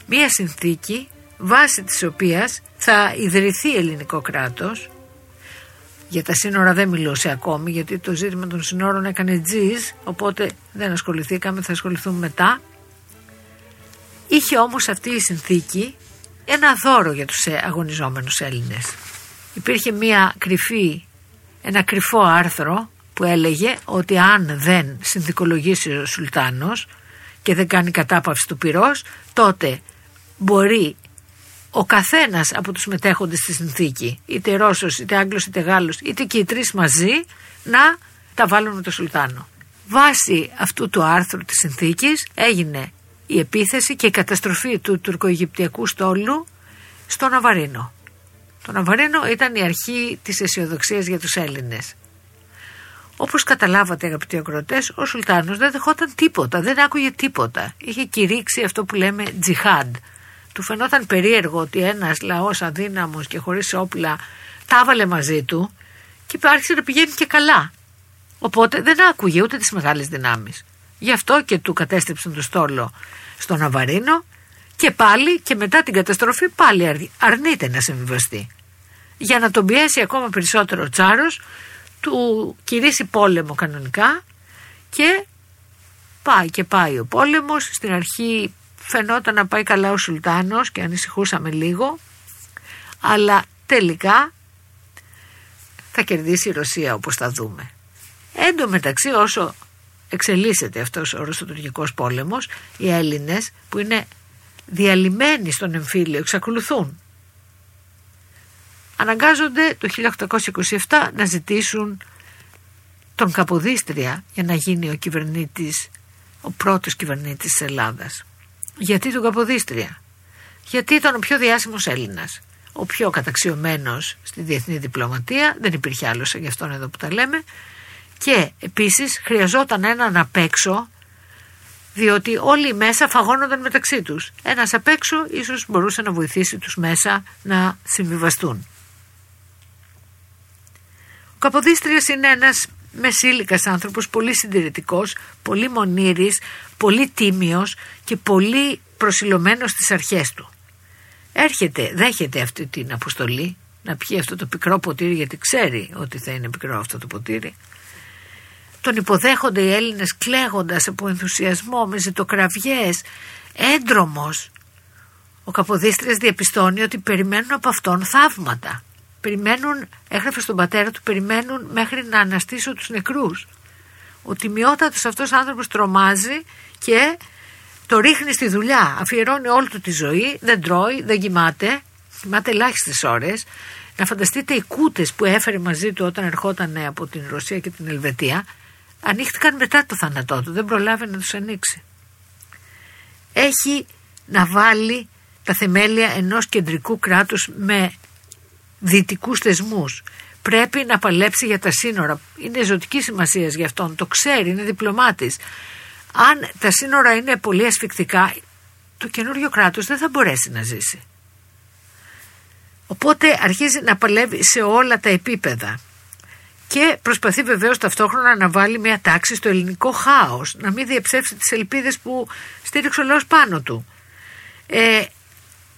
μία συνθήκη βάσει της οποίας θα ιδρυθεί ελληνικό κράτος. Για τα σύνορα δεν μιλούσε ακόμη γιατί το ζήτημα των σύνορων έκανε τζιζ οπότε δεν ασχοληθήκαμε, θα ασχοληθούμε μετά. Είχε όμως αυτή η συνθήκη ένα δώρο για τους αγωνιζόμενους Έλληνες. Υπήρχε μια κρυφή ένα κρυφό άρθρο που έλεγε ότι αν δεν συνδικολογήσει ο Σουλτάνος και δεν κάνει κατάπαυση του πυρός τότε μπορεί ο καθένας από τους μετέχοντες στη συνθήκη είτε Ρώσος, είτε Άγγλος, είτε Γάλλος είτε και οι τρεις μαζί να τα βάλουν με τον Σουλτάνο. Βάσει αυτού του άρθρου της συνθήκης έγινε η επίθεση και η καταστροφή του τουρκοαιγυπτιακού στόλου στο Ναβαρίνο. Το Ναβαρίνο ήταν η αρχή της αισιοδοξίας για τους Έλληνες. Όπως καταλάβατε, αγαπητοί ακροτέ, ο Σουλτάνος δεν δεχόταν τίποτα, δεν άκουγε τίποτα. Είχε κηρύξει αυτό που λέμε τζιχάντ. Του φαινόταν περίεργο ότι ένας λαός αδύναμος και χωρίς όπλα τα έβαλε μαζί του και άρχισε να πηγαίνει και καλά. Οπότε δεν άκουγε ούτε τις μεγάλες δυνάμεις. Γι' αυτό και του κατέστρεψαν το στόλο στο Ναβαρίνο και πάλι και μετά την καταστροφή πάλι αρνείται να συμβιβαστεί. Για να τον πιέσει ακόμα περισσότερο ο Τσάρος του κηρύσει πόλεμο κανονικά και πάει και πάει ο πόλεμος. Στην αρχή φαινόταν να πάει καλά ο Σουλτάνος και ανησυχούσαμε λίγο αλλά τελικά θα κερδίσει η Ρωσία όπως θα δούμε. Εν τω μεταξύ όσο εξελίσσεται αυτός ο Ρωσοτουρκικός πόλεμος οι Έλληνες που είναι διαλυμένοι στον εμφύλιο εξακολουθούν αναγκάζονται το 1827 να ζητήσουν τον Καποδίστρια για να γίνει ο κυβερνήτης, ο πρώτος κυβερνήτης της Ελλάδας. Γιατί τον Καποδίστρια; Γιατί ήταν ο πιο διάσημος Έλληνας. Ο πιο καταξιωμένος στη διεθνή διπλωματία, δεν υπήρχε άλλος σαν γι' αυτόν εδώ που τα λέμε. Και επίσης χρειαζόταν έναν απ' έξω, διότι όλοι μέσα φαγώνονταν μεταξύ τους. Ένας απ' έξω ίσως μπορούσε να βοηθήσει τους μέσα να συμβιβαστούν. Καποδίστριας είναι ένας μεσήλικας άνθρωπος, πολύ συντηρητικός, πολύ μονήρης, πολύ τίμιος και πολύ προσιλωμένος στις αρχές του. Έρχεται, δέχεται αυτή την αποστολή να πιει αυτό το πικρό ποτήρι γιατί ξέρει ότι θα είναι πικρό αυτό το ποτήρι. Τον υποδέχονται οι Έλληνες κλαίγοντας από ενθουσιασμό με ζητοκραυγές, έντρομος. Ο Καποδίστριας διαπιστώνει ότι περιμένουν από αυτόν θαύματα περιμένουν, έγραφε στον πατέρα του, περιμένουν μέχρι να αναστήσω τους νεκρούς. Ο τιμιότατος αυτός άνθρωπος τρομάζει και το ρίχνει στη δουλειά. Αφιερώνει όλη του τη ζωή, δεν τρώει, δεν κοιμάται, κοιμάται ελάχιστες ώρες. Να φανταστείτε οι κούτες που έφερε μαζί του όταν ερχόταν από την Ρωσία και την Ελβετία, ανοίχτηκαν μετά το θάνατό του, δεν προλάβει να τους ανοίξει. Έχει να βάλει τα θεμέλια ενός κεντρικού κράτους με δυτικούς θεσμούς. Πρέπει να παλέψει για τα σύνορα. Είναι ζωτική σημασία για αυτόν. Το ξέρει, είναι διπλωμάτης. Αν τα σύνορα είναι πολύ ασφικτικά, το καινούριο κράτος δεν θα μπορέσει να ζήσει. Οπότε αρχίζει να παλεύει σε όλα τα επίπεδα και προσπαθεί βεβαίως ταυτόχρονα να βάλει μια τάξη στο ελληνικό χάος, να μην διαψεύσει τις ελπίδες που στήριξε ο λαός πάνω του. Ε,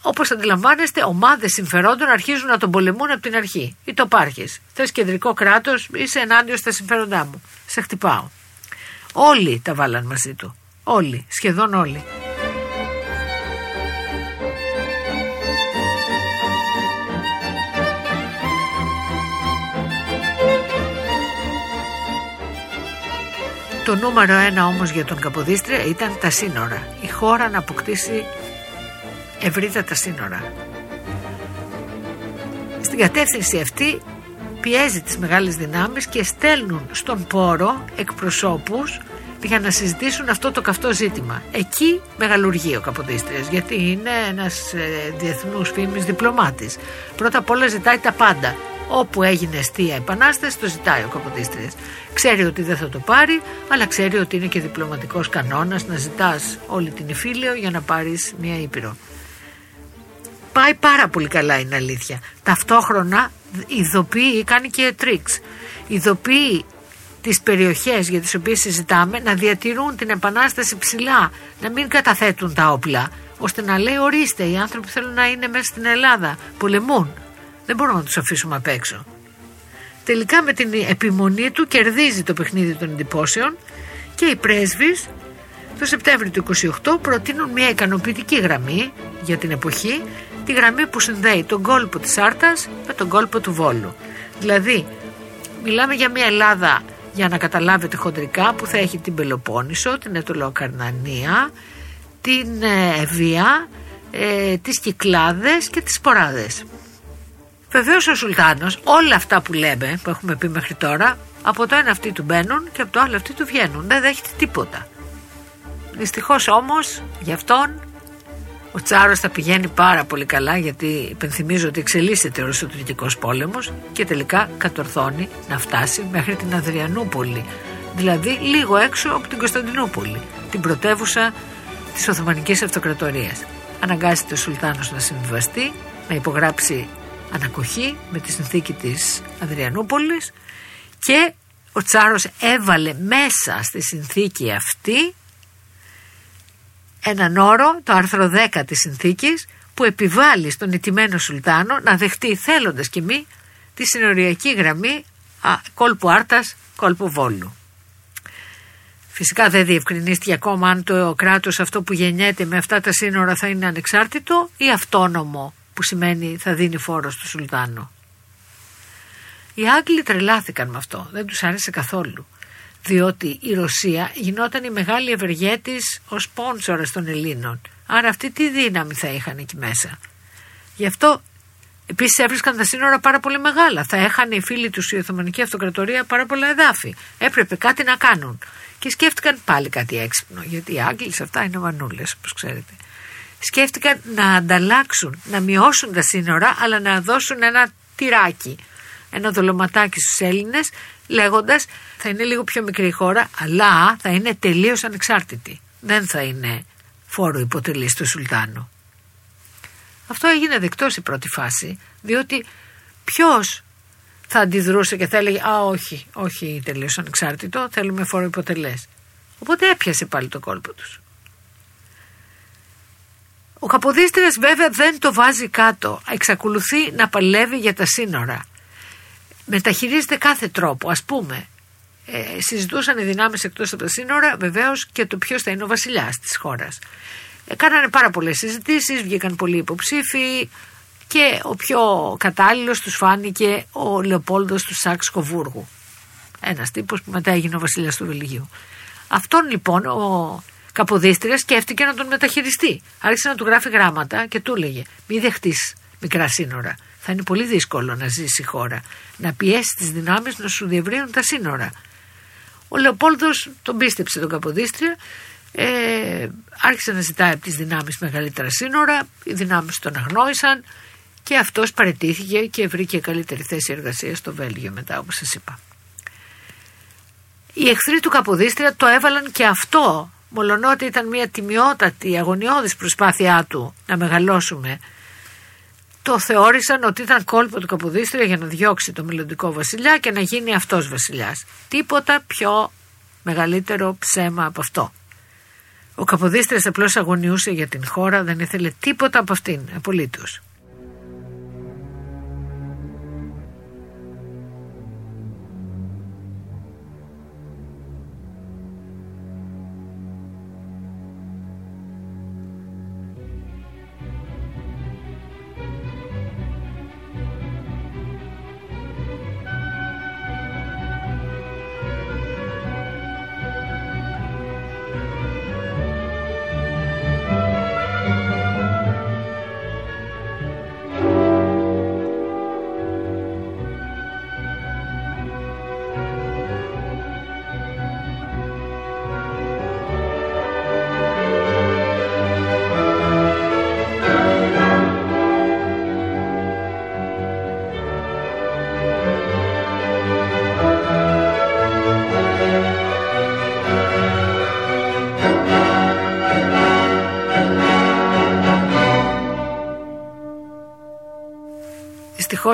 όπως αντιλαμβάνεστε, ομάδες συμφερόντων αρχίζουν να τον πολεμούν από την αρχή. Ή το πάρχεις. Θες κεντρικό κράτος, είσαι ενάντια στα συμφέροντά μου. Σε χτυπάω. Όλοι τα βάλαν μαζί του. Όλοι, σχεδόν όλοι. Το νούμερο ένα όμως για τον Καποδίστρια ήταν τα σύνορα. Η χώρα να αποκτήσει ευρύτατα σύνορα. Στην κατεύθυνση αυτή πιέζει τις μεγάλες δυνάμεις και στέλνουν στον πόρο εκπροσώπους για να συζητήσουν αυτό το καυτό ζήτημα. Εκεί μεγαλουργεί ο Καποδίστριας γιατί είναι ένας ε, διεθνούς φήμης διπλωμάτης. Πρώτα απ' όλα ζητάει τα πάντα. Όπου έγινε αιστεία επανάσταση το ζητάει ο Καποδίστριας. Ξέρει ότι δεν θα το πάρει αλλά ξέρει ότι είναι και διπλωματικός κανόνας να ζητάς όλη την Ιφίλιο για να πάρεις μια Ήπειρο πάει πάρα πολύ καλά είναι αλήθεια. Ταυτόχρονα ειδοποιεί, κάνει και τρίξ. Ειδοποιεί τις περιοχές για τις οποίες συζητάμε να διατηρούν την επανάσταση ψηλά, να μην καταθέτουν τα όπλα, ώστε να λέει ορίστε οι άνθρωποι θέλουν να είναι μέσα στην Ελλάδα, πολεμούν. Δεν μπορούμε να τους αφήσουμε απ' έξω. Τελικά με την επιμονή του κερδίζει το παιχνίδι των εντυπώσεων και οι πρέσβεις το Σεπτέμβριο του 28 προτείνουν μια ικανοποιητική γραμμή για την εποχή τη γραμμή που συνδέει τον κόλπο της Άρτας με τον κόλπο του Βόλου. Δηλαδή, μιλάμε για μια Ελλάδα, για να καταλάβετε χοντρικά, που θα έχει την Πελοπόννησο, την Ετωλοκαρνανία, την ε, Ευβία, ε, τις Κυκλάδες και τις Σποράδες. Βεβαίως ο Σουλτάνος, όλα αυτά που λέμε, που έχουμε πει μέχρι τώρα, από το ένα αυτοί του μπαίνουν και από το άλλο αυτοί του βγαίνουν. Δεν δέχεται τίποτα. Δυστυχώς όμως, γι' αυτόν Ο Τσάρος θα πηγαίνει πάρα πολύ καλά γιατί υπενθυμίζω ότι εξελίσσεται ο Ρωσοτουρκικός πόλεμος και τελικά κατορθώνει να φτάσει μέχρι την Αδριανούπολη δηλαδή λίγο έξω από την Κωνσταντινούπολη την πρωτεύουσα της Οθωμανικής Αυτοκρατορίας. Αναγκάζεται ο Σουλτάνος να συμβιβαστεί, να υπογράψει ανακοχή με τη συνθήκη της Αδριανούπολης και ο Τσάρος έβαλε μέσα στη συνθήκη αυτή έναν όρο, το άρθρο 10 της συνθήκης, που επιβάλλει στον ηττημένο Σουλτάνο να δεχτεί θέλοντας και μη τη συνοριακή γραμμή α, κόλπου Άρτας, κόλπου Βόλου. Φυσικά δεν διευκρινίστηκε ακόμα αν το κράτος αυτό που γεννιέται με αυτά τα σύνορα θα είναι ανεξάρτητο ή αυτόνομο που σημαίνει θα δίνει φόρο στο Σουλτάνο. Οι Άγγλοι τρελάθηκαν με αυτό, δεν τους άρεσε καθόλου διότι η Ρωσία γινόταν η μεγάλη ευεργέτης ω σπόνσορα των Ελλήνων. Άρα αυτή τι δύναμη θα είχαν εκεί μέσα. Γι' αυτό επίσης έβρισκαν τα σύνορα πάρα πολύ μεγάλα. Θα έχανε οι φίλοι τους η Οθωμανική Αυτοκρατορία πάρα πολλά εδάφη. Έπρεπε κάτι να κάνουν. Και σκέφτηκαν πάλι κάτι έξυπνο, γιατί οι Άγγλοι σε αυτά είναι μανούλε, όπως ξέρετε. Σκέφτηκαν να ανταλλάξουν, να μειώσουν τα σύνορα, αλλά να δώσουν ένα τυράκι, ένα δολοματάκι στους Έλληνες λέγοντας θα είναι λίγο πιο μικρή χώρα αλλά θα είναι τελείως ανεξάρτητη. Δεν θα είναι φόρο υποτελής του Σουλτάνου. Αυτό έγινε δεκτό η πρώτη φάση διότι ποιος θα αντιδρούσε και θα έλεγε «Α, όχι, όχι τελείως ανεξάρτητο, θέλουμε φόρο υποτελές». Οπότε έπιασε πάλι το κόλπο τους. Ο Καποδίστριας βέβαια δεν το βάζει κάτω, εξακολουθεί να παλεύει για τα σύνορα μεταχειρίζεται κάθε τρόπο. Ας πούμε, ε, συζητούσαν οι δυνάμεις εκτός από τα σύνορα βεβαίως και το ποιος θα είναι ο βασιλιάς της χώρας. Ε, κάνανε πάρα πολλές συζητήσεις, βγήκαν πολλοί υποψήφοι και ο πιο κατάλληλος τους φάνηκε ο Λεοπόλδος του Σάξ Κοβούργου. Ένας τύπος που μετά έγινε ο βασιλιάς του Βελγίου. Αυτόν λοιπόν ο Καποδίστρια σκέφτηκε να τον μεταχειριστεί. Άρχισε να του γράφει γράμματα και του έλεγε: Μη δεχτείς μικρά σύνορα θα είναι πολύ δύσκολο να ζήσει η χώρα. Να πιέσεις τις δυνάμεις να σου διευρύνουν τα σύνορα. Ο Λεοπόλδος τον πίστεψε τον Καποδίστρια, ε, άρχισε να ζητάει από τις δυνάμεις μεγαλύτερα σύνορα, οι δυνάμεις τον αγνόησαν και αυτός παρετήθηκε και βρήκε καλύτερη θέση εργασίας στο Βέλγιο μετά, όπως σας είπα. Οι εχθροί του Καποδίστρια το έβαλαν και αυτό, μολονότι ήταν μια τιμιότατη, αγωνιώδης προσπάθειά του να μεγαλώσουμε το θεώρησαν ότι ήταν κόλπο του Καποδίστρια για να διώξει το μελλοντικό βασιλιά και να γίνει αυτός βασιλιάς. Τίποτα πιο μεγαλύτερο ψέμα από αυτό. Ο Καποδίστριας απλώς αγωνιούσε για την χώρα, δεν ήθελε τίποτα από αυτήν, απολύτως.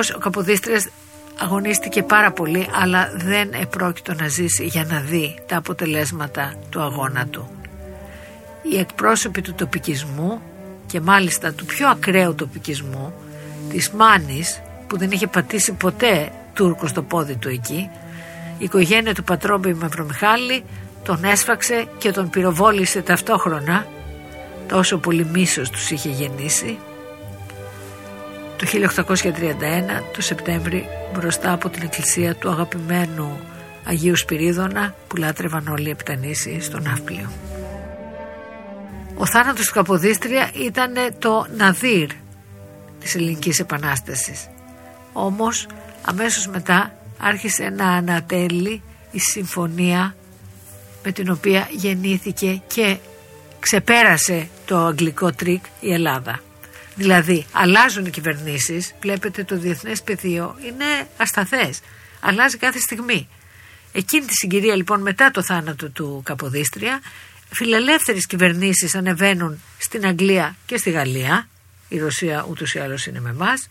Δυστυχώς ο Καποδίστριας αγωνίστηκε πάρα πολύ αλλά δεν επρόκειτο να ζήσει για να δει τα αποτελέσματα του αγώνα του. Οι εκπρόσωποι του τοπικισμού και μάλιστα του πιο ακραίου τοπικισμού της Μάνης που δεν είχε πατήσει ποτέ Τούρκο στο πόδι του εκεί η οικογένεια του Πατρόμπη Μαυρομιχάλη τον έσφαξε και τον πυροβόλησε ταυτόχρονα τόσο πολύ μίσος τους είχε γεννήσει το 1831 το Σεπτέμβρη μπροστά από την εκκλησία του αγαπημένου Αγίου Σπυρίδωνα που λάτρευαν όλοι οι επτανήσιοι στο Ναύπλιο. Ο θάνατος του Καποδίστρια ήταν το ναδίρ της ελληνικής επανάστασης. Όμως αμέσως μετά άρχισε να ανατέλλει η συμφωνία με την οποία γεννήθηκε και ξεπέρασε το αγγλικό τρικ η Ελλάδα. Δηλαδή αλλάζουν οι κυβερνήσεις, βλέπετε το διεθνές πεδίο είναι ασταθές, αλλάζει κάθε στιγμή. Εκείνη τη συγκυρία λοιπόν μετά το θάνατο του Καποδίστρια φιλελεύθερες κυβερνήσεις ανεβαίνουν στην Αγγλία και στη Γαλλία η Ρωσία ούτως ή άλλως είναι με εμάς.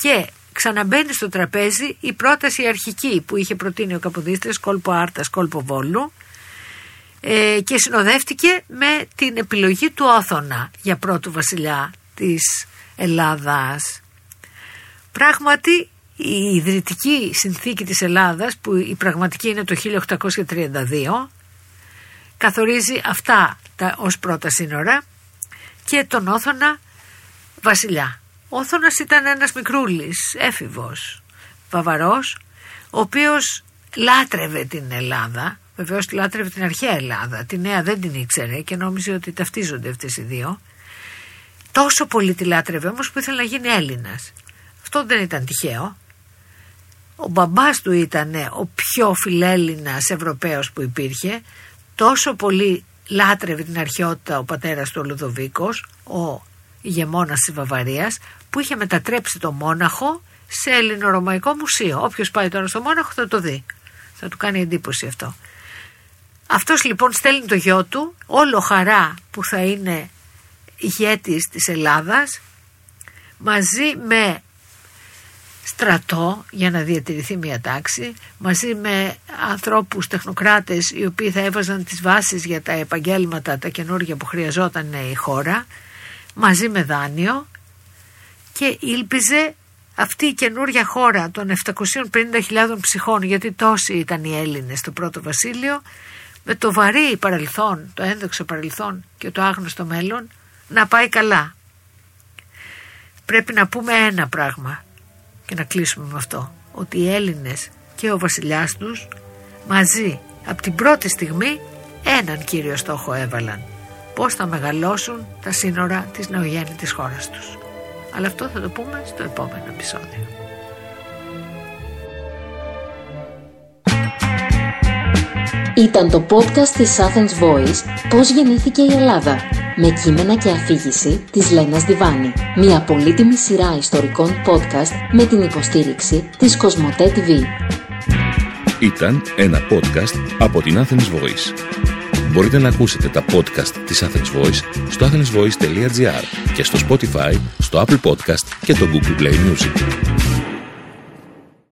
και ξαναμπαίνει στο τραπέζι η πρόταση αρχική που είχε προτείνει ο Καποδίστρια, κόλπο Άρτας, κόλπο Βόλου ε, και συνοδεύτηκε με την επιλογή του Όθωνα για πρώτο βασιλιά της Ελλάδας. Πράγματι η ιδρυτική συνθήκη της Ελλάδας που η πραγματική είναι το 1832 καθορίζει αυτά τα, ως πρώτα σύνορα και τον Όθωνα βασιλιά. Ο Όθωνας ήταν ένας μικρούλης, έφηβος, βαβαρός, ο οποίος λάτρευε την Ελλάδα, βεβαίως λάτρευε την αρχαία Ελλάδα, τη νέα δεν την ήξερε και νόμιζε ότι ταυτίζονται αυτές οι δύο. Τόσο πολύ τη λάτρευε όμως που ήθελε να γίνει Έλληνας. Αυτό δεν ήταν τυχαίο. Ο μπαμπάς του ήταν ο πιο φιλέλληνας Ευρωπαίος που υπήρχε. Τόσο πολύ λάτρευε την αρχαιότητα ο πατέρας του ο Λουδοβίκος, ο ηγεμόνας της Βαβαρίας, που είχε μετατρέψει το Μόναχο σε ελληνορωμαϊκό μουσείο. Όποιος πάει τώρα στο Μόναχο θα το δει. Θα του κάνει εντύπωση αυτό. Αυτός λοιπόν στέλνει το γιο του, όλο χαρά που θα είναι ηγέτης της Ελλάδας, μαζί με στρατό για να διατηρηθεί μια τάξη μαζί με ανθρώπους τεχνοκράτες οι οποίοι θα έβαζαν τις βάσεις για τα επαγγέλματα τα καινούργια που χρειαζόταν η χώρα μαζί με δάνειο και ήλπιζε αυτή η καινούργια χώρα των 750.000 ψυχών γιατί τόσοι ήταν οι Έλληνες στο πρώτο βασίλειο με το βαρύ παρελθόν, το ένδοξο παρελθόν και το άγνωστο μέλλον να πάει καλά. Πρέπει να πούμε ένα πράγμα και να κλείσουμε με αυτό ότι οι Έλληνες και ο βασιλιάς τους μαζί από την πρώτη στιγμή έναν κύριο στόχο έβαλαν πώς θα μεγαλώσουν τα σύνορα της νεογέννητης χώρας τους. Αλλά αυτό θα το πούμε στο επόμενο επεισόδιο. Ήταν το podcast της Athens Voice «Πώς γεννήθηκε η Ελλάδα» με κείμενα και αφήγηση της Λένας Διβάνη. Μια πολύτιμη σειρά ιστορικών podcast με την υποστήριξη της Κοσμοτέ TV. Ήταν ένα podcast από την Athens Voice. Μπορείτε να ακούσετε τα podcast της Athens Voice στο athensvoice.gr και στο Spotify, στο Apple Podcast και το Google Play Music.